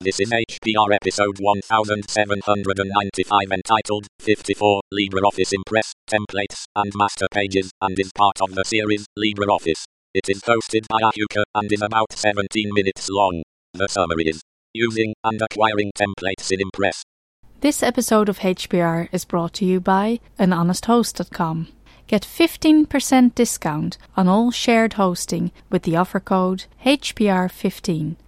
This is HPR episode 1795 entitled 54 LibreOffice Impress, Templates, and Master Pages and is part of the series LibreOffice. It is hosted by Ahuka and is about 17 minutes long. The summary is Using and acquiring templates in Impress. This episode of HPR is brought to you by anhonesthost.com. Get 15% discount on all shared hosting with the offer code HPR15.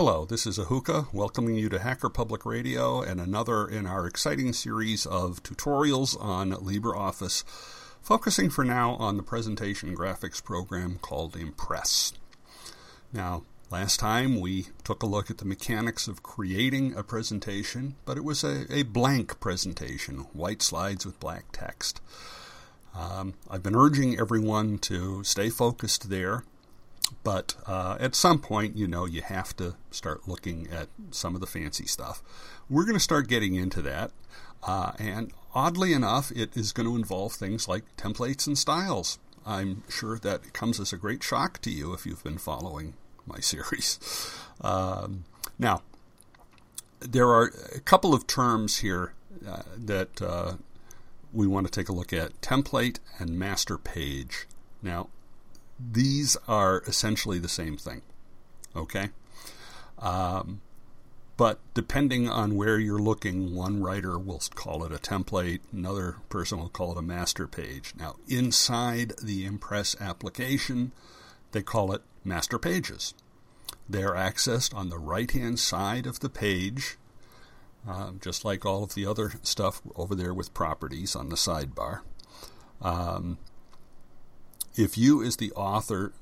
Hello, this is Ahuka, welcoming you to Hacker Public Radio and another in our exciting series of tutorials on LibreOffice, focusing for now on the presentation graphics program called Impress. Now, last time we took a look at the mechanics of creating a presentation, but it was a, a blank presentation, white slides with black text. Um, I've been urging everyone to stay focused there but uh, at some point, you know, you have to start looking at some of the fancy stuff. We're going to start getting into that. Uh, and oddly enough, it is going to involve things like templates and styles. I'm sure that comes as a great shock to you if you've been following my series. Um, now, there are a couple of terms here uh, that uh, we want to take a look at template and master page. Now, these are essentially the same thing. Okay? Um, but depending on where you're looking, one writer will call it a template, another person will call it a master page. Now, inside the Impress application, they call it master pages. They are accessed on the right hand side of the page, uh, just like all of the other stuff over there with properties on the sidebar. Um, if you, as the author,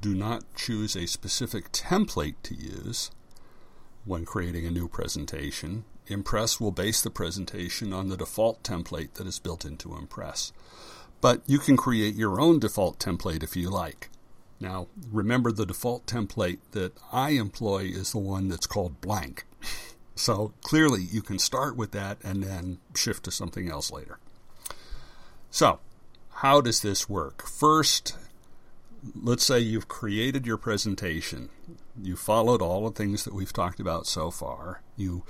do not choose a specific template to use when creating a new presentation, Impress will base the presentation on the default template that is built into Impress. But you can create your own default template if you like. Now, remember the default template that I employ is the one that's called blank. So clearly you can start with that and then shift to something else later. So, how does this work? First, let's say you've created your presentation. You followed all the things that we've talked about so far. You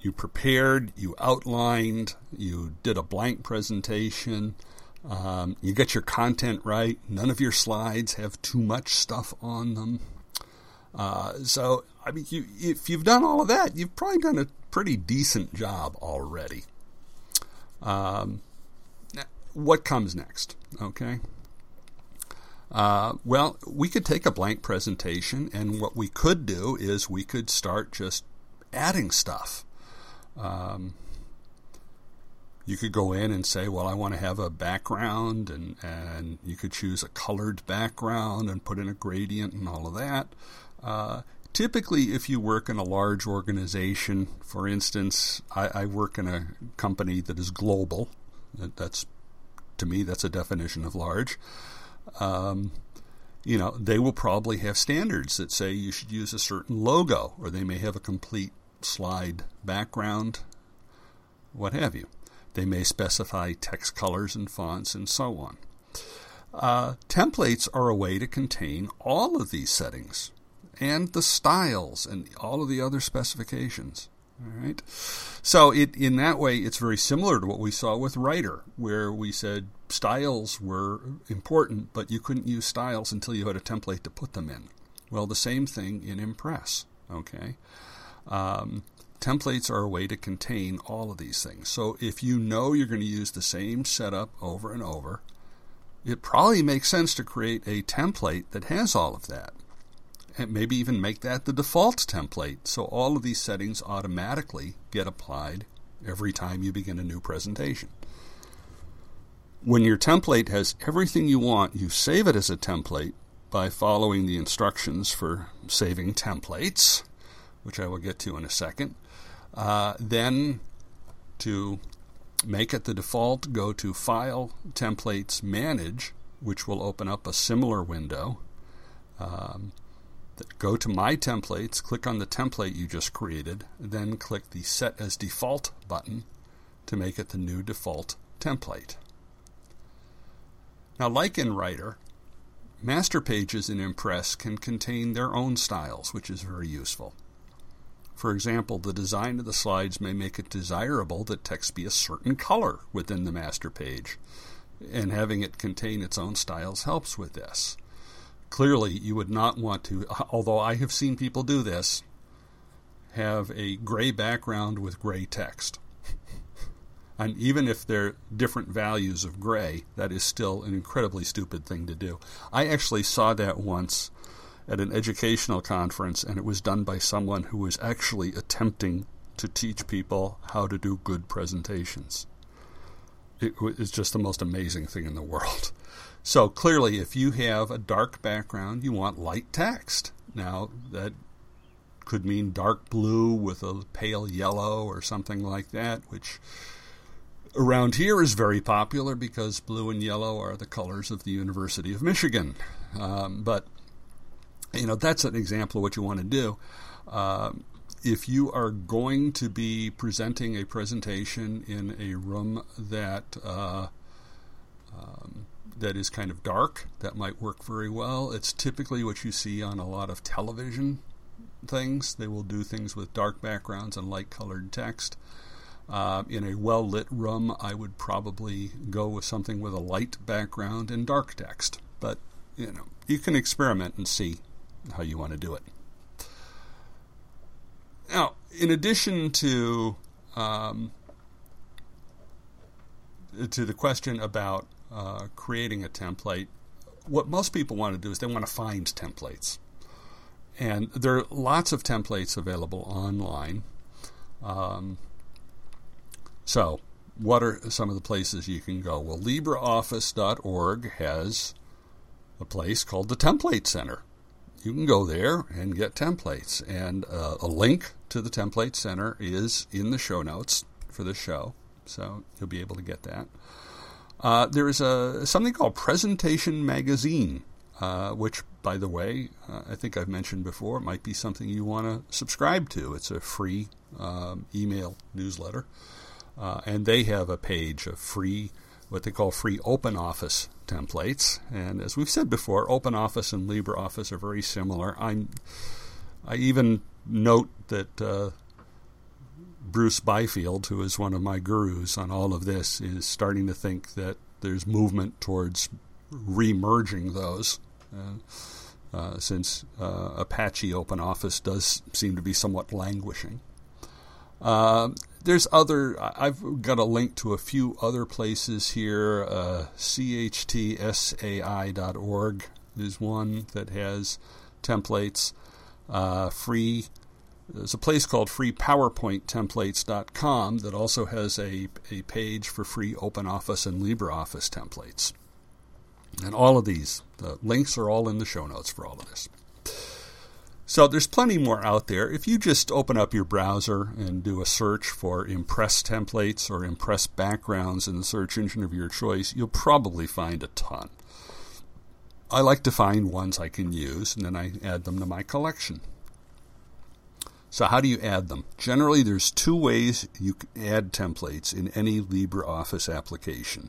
you prepared, you outlined, you did a blank presentation. Um, you get your content right. None of your slides have too much stuff on them. Uh, so, I mean, you, if you've done all of that, you've probably done a pretty decent job already. Um, what comes next? Okay. Uh, well, we could take a blank presentation, and what we could do is we could start just adding stuff. Um, you could go in and say, well, I want to have a background, and, and you could choose a colored background and put in a gradient and all of that. Uh, typically, if you work in a large organization, for instance, I, I work in a company that is global. That's to me, that's a definition of large. Um, you know, they will probably have standards that say you should use a certain logo, or they may have a complete slide background, what have you. They may specify text colors and fonts and so on. Uh, templates are a way to contain all of these settings and the styles and all of the other specifications. All right. So it in that way, it's very similar to what we saw with Writer, where we said styles were important, but you couldn't use styles until you had a template to put them in. Well, the same thing in Impress. Okay. Um, templates are a way to contain all of these things. So if you know you're going to use the same setup over and over, it probably makes sense to create a template that has all of that. And maybe even make that the default template. So all of these settings automatically get applied every time you begin a new presentation. When your template has everything you want, you save it as a template by following the instructions for saving templates, which I will get to in a second. Uh, then to make it the default, go to File, Templates, Manage, which will open up a similar window. Um, go to My Templates, click on the template you just created, then click the Set as Default button to make it the new default template. Now, like in Writer, master pages in Impress can contain their own styles, which is very useful. For example, the design of the slides may make it desirable that text be a certain color within the master page, and having it contain its own styles helps with this. Clearly, you would not want to, although I have seen people do this, have a gray background with gray text. and even if they're different values of gray, that is still an incredibly stupid thing to do. I actually saw that once at an educational conference, and it was done by someone who was actually attempting to teach people how to do good presentations. It was just the most amazing thing in the world. So clearly, if you have a dark background, you want light text. Now, that could mean dark blue with a pale yellow or something like that, which around here is very popular because blue and yellow are the colors of the University of Michigan. Um, but you know that's an example of what you want to do. Uh, if you are going to be presenting a presentation in a room that uh, um, that is kind of dark, that might work very well. It's typically what you see on a lot of television things. They will do things with dark backgrounds and light colored text. Uh, in a well lit room, I would probably go with something with a light background and dark text. But you know, you can experiment and see how you want to do it. Now, in addition to um, to the question about uh, creating a template, what most people want to do is they want to find templates, and there are lots of templates available online. Um, so, what are some of the places you can go? Well, LibreOffice.org has a place called the Template Center you can go there and get templates. And uh, a link to the Template Center is in the show notes for the show, so you'll be able to get that. Uh, there is a something called Presentation Magazine, uh, which, by the way, uh, I think I've mentioned before, might be something you want to subscribe to. It's a free um, email newsletter, uh, and they have a page of free what they call free open office templates. And as we've said before, open office and LibreOffice are very similar. I'm, I even note that uh, Bruce Byfield, who is one of my gurus on all of this, is starting to think that there's movement towards remerging those. Uh, uh, since uh, Apache Open Office does seem to be somewhat languishing. Uh, there's other. I've got a link to a few other places here. Uh, CHTSAI.org is one that has templates. Uh, free. There's a place called FreePowerPointTemplates.com that also has a, a page for free OpenOffice and LibreOffice templates. And all of these, the links are all in the show notes for all of this. So there's plenty more out there. If you just open up your browser and do a search for Impress templates or Impress backgrounds in the search engine of your choice, you'll probably find a ton. I like to find ones I can use and then I add them to my collection. So how do you add them? Generally, there's two ways you can add templates in any LibreOffice application.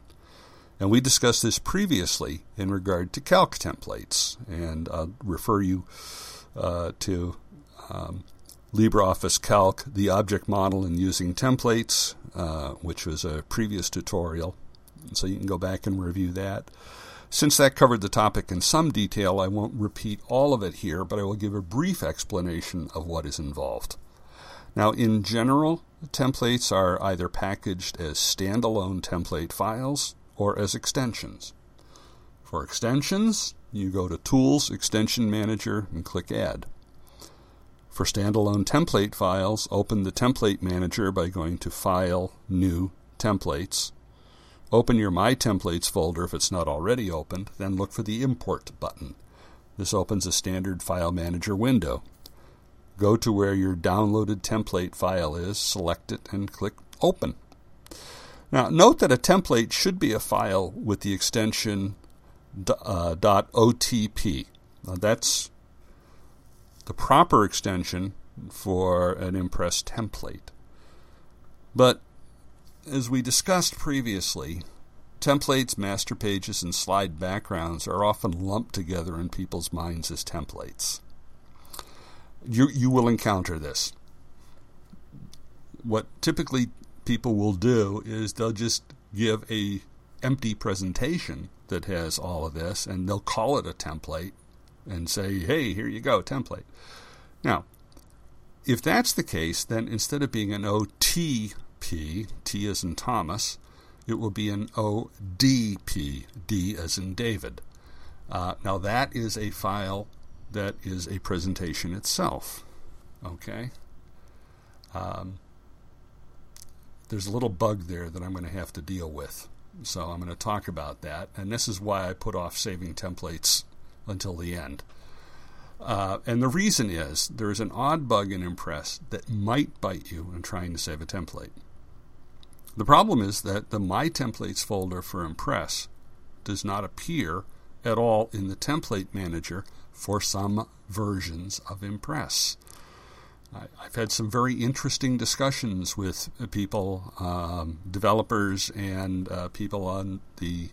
And we discussed this previously in regard to calc templates, and I'll refer you uh, to um, LibreOffice Calc, the object model and using templates, uh, which was a previous tutorial. So you can go back and review that. Since that covered the topic in some detail, I won't repeat all of it here, but I will give a brief explanation of what is involved. Now, in general, templates are either packaged as standalone template files or as extensions. For extensions, you go to Tools, Extension Manager, and click Add. For standalone template files, open the Template Manager by going to File, New, Templates. Open your My Templates folder if it's not already opened, then look for the Import button. This opens a standard file manager window. Go to where your downloaded template file is, select it, and click Open. Now, note that a template should be a file with the extension uh, .otp. Now, that's the proper extension for an Impress template. But as we discussed previously, templates, master pages, and slide backgrounds are often lumped together in people's minds as templates. You, you will encounter this. What typically people will do is they'll just give a empty presentation that has all of this and they'll call it a template and say, hey, here you go, template. Now, if that's the case, then instead of being an OTP, T as in Thomas, it will be an ODP, D as in David. Uh, now, that is a file that is a presentation itself. Okay? Um, there's a little bug there that I'm going to have to deal with. So I'm going to talk about that. And this is why I put off saving templates until the end. Uh, and the reason is there is an odd bug in Impress that might bite you in trying to save a template. The problem is that the My Templates folder for Impress does not appear at all in the Template Manager for some versions of Impress. I've had some very interesting discussions with people, um, developers, and uh, people on the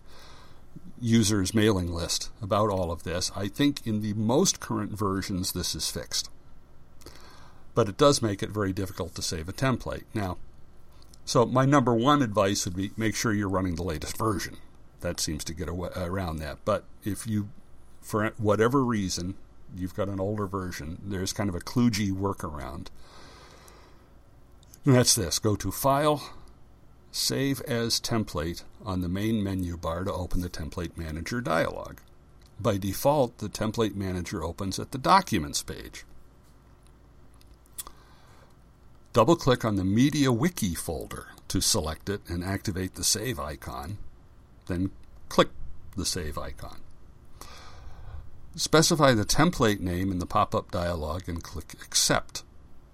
users' mailing list about all of this. I think in the most current versions, this is fixed. But it does make it very difficult to save a template. Now, so my number one advice would be make sure you're running the latest version. That seems to get around that. But if you, for whatever reason, you've got an older version, there's kind of a kludgy workaround. And that's this go to File, Save as Template on the main menu bar to open the Template Manager dialog. By default, the Template Manager opens at the Documents page. Double click on the Media Wiki folder to select it and activate the Save icon, then click the Save icon. Specify the template name in the pop up dialog and click Accept.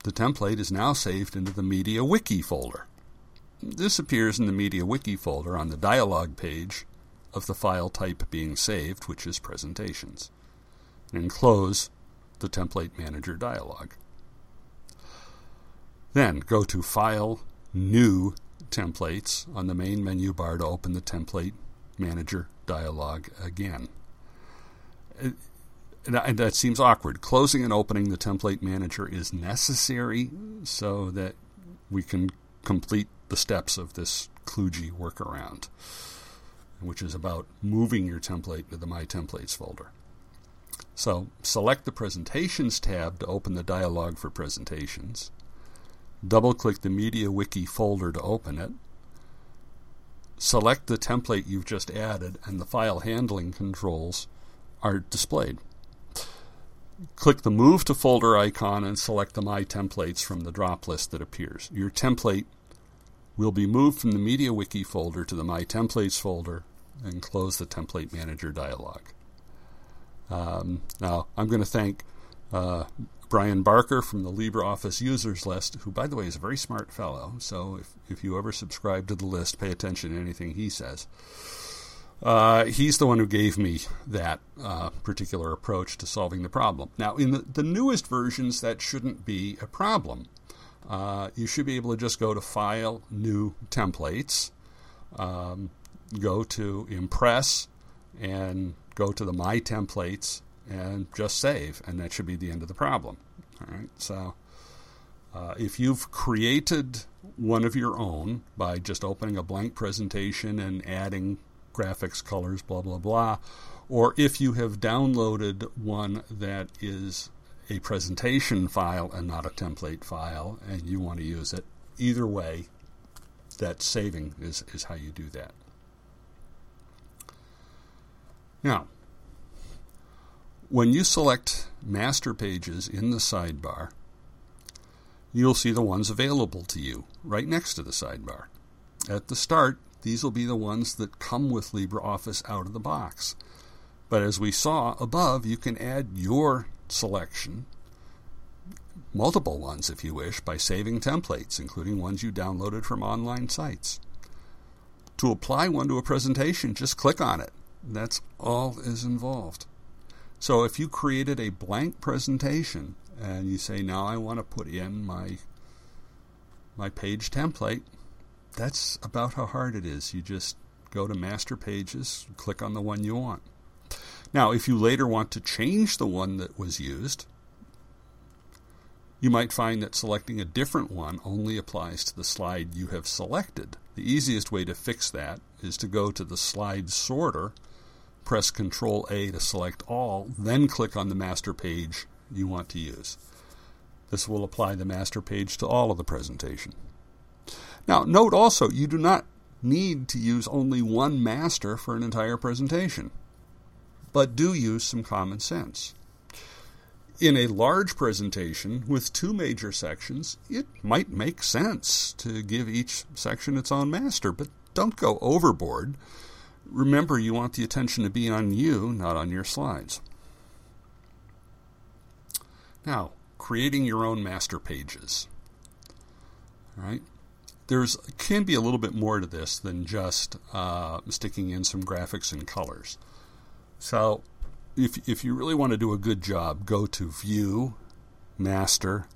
The template is now saved into the Media Wiki folder. This appears in the Media Wiki folder on the dialog page of the file type being saved, which is Presentations. And close the Template Manager dialog. Then go to File, New Templates on the main menu bar to open the Template Manager dialog again uh, and that seems awkward. Closing and opening the template manager is necessary so that we can complete the steps of this kludgy workaround, which is about moving your template to the My Templates folder. So select the Presentations tab to open the dialog for presentations. Double click the MediaWiki folder to open it. Select the template you've just added, and the file handling controls are displayed. Click the Move to Folder icon and select the My Templates from the drop list that appears. Your template will be moved from the MediaWiki folder to the My Templates folder and close the Template Manager dialog. Um, now, I'm going to thank uh, Brian Barker from the LibreOffice users list, who, by the way, is a very smart fellow. So if, if you ever subscribe to the list, pay attention to anything he says. Uh, he's the one who gave me that uh, particular approach to solving the problem. Now, in the, the newest versions, that shouldn't be a problem. Uh, you should be able to just go to File, New Templates, um, go to Impress, and go to the My Templates, and just save, and that should be the end of the problem. All right, so uh, if you've created one of your own by just opening a blank presentation and adding graphics, colors, blah, blah, blah. Or if you have downloaded one that is a presentation file and not a template file and you want to use it, either way, that saving is, is how you do that. Now, when you select master pages in the sidebar, you'll see the ones available to you right next to the sidebar. At the start, these will be the ones that come with LibreOffice out of the box. But as we saw above, you can add your selection, multiple ones if you wish, by saving templates, including ones you downloaded from online sites. To apply one to a presentation, just click on it. That's all is involved. So if you created a blank presentation and you say, now I want to put in my my page template, that's about how hard it is. You just go to Master Pages, click on the one you want. Now, if you later want to change the one that was used, you might find that selecting a different one only applies to the slide you have selected. The easiest way to fix that is to go to the slide sorter, press Control A to select all, then click on the master page you want to use. This will apply the master page to all of the presentation. Now, note also, you do not need to use only one master for an entire presentation, but do use some common sense. In a large presentation with two major sections, it might make sense to give each section its own master, but don't go overboard. Remember, you want the attention to be on you, not on your slides. Now, creating your own master pages. All right? There's can be a little bit more to this than just uh, sticking in some graphics and colors. So, if if you really want to do a good job, go to View, Master,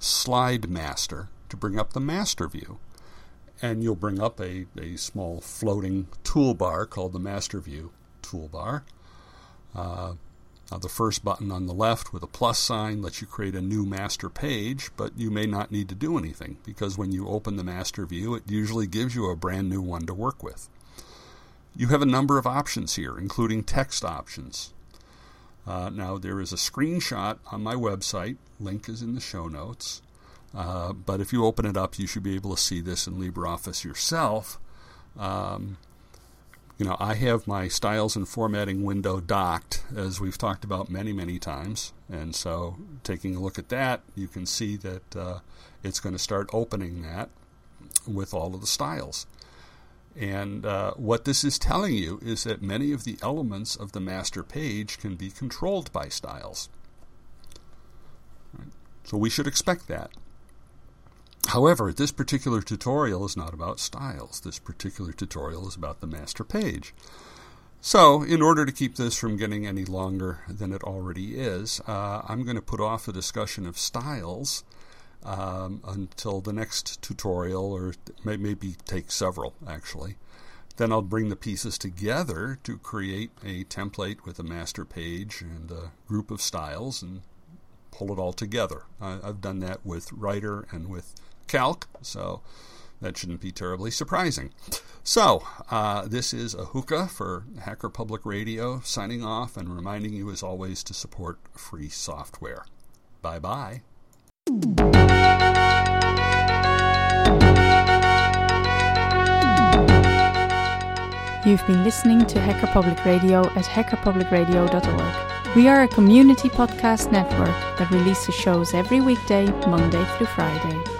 Slide Master to bring up the master view, and you'll bring up a, a small floating toolbar called the Master View toolbar. Uh, now, the first button on the left with a plus sign lets you create a new master page, but you may not need to do anything because when you open the master view, it usually gives you a brand new one to work with. You have a number of options here, including text options. Uh, now, there is a screenshot on my website, link is in the show notes. Uh, but if you open it up, you should be able to see this in LibreOffice yourself. Um, you know, I have my styles and formatting window docked, as we've talked about many, many times. And so, taking a look at that, you can see that uh, it's going to start opening that with all of the styles. And uh, what this is telling you is that many of the elements of the master page can be controlled by styles. So we should expect that. However, this particular tutorial is not about styles. This particular tutorial is about the master page. So, in order to keep this from getting any longer than it already is, uh, I'm going to put off a discussion of styles um, until the next tutorial, or may, maybe take several actually. Then I'll bring the pieces together to create a template with a master page and a group of styles and pull it all together. I, I've done that with Writer and with Calc, so that shouldn't be terribly surprising. So, uh, this is Ahuka for Hacker Public Radio signing off and reminding you, as always, to support free software. Bye bye. You've been listening to Hacker Public Radio at hackerpublicradio.org. We are a community podcast network that releases shows every weekday, Monday through Friday.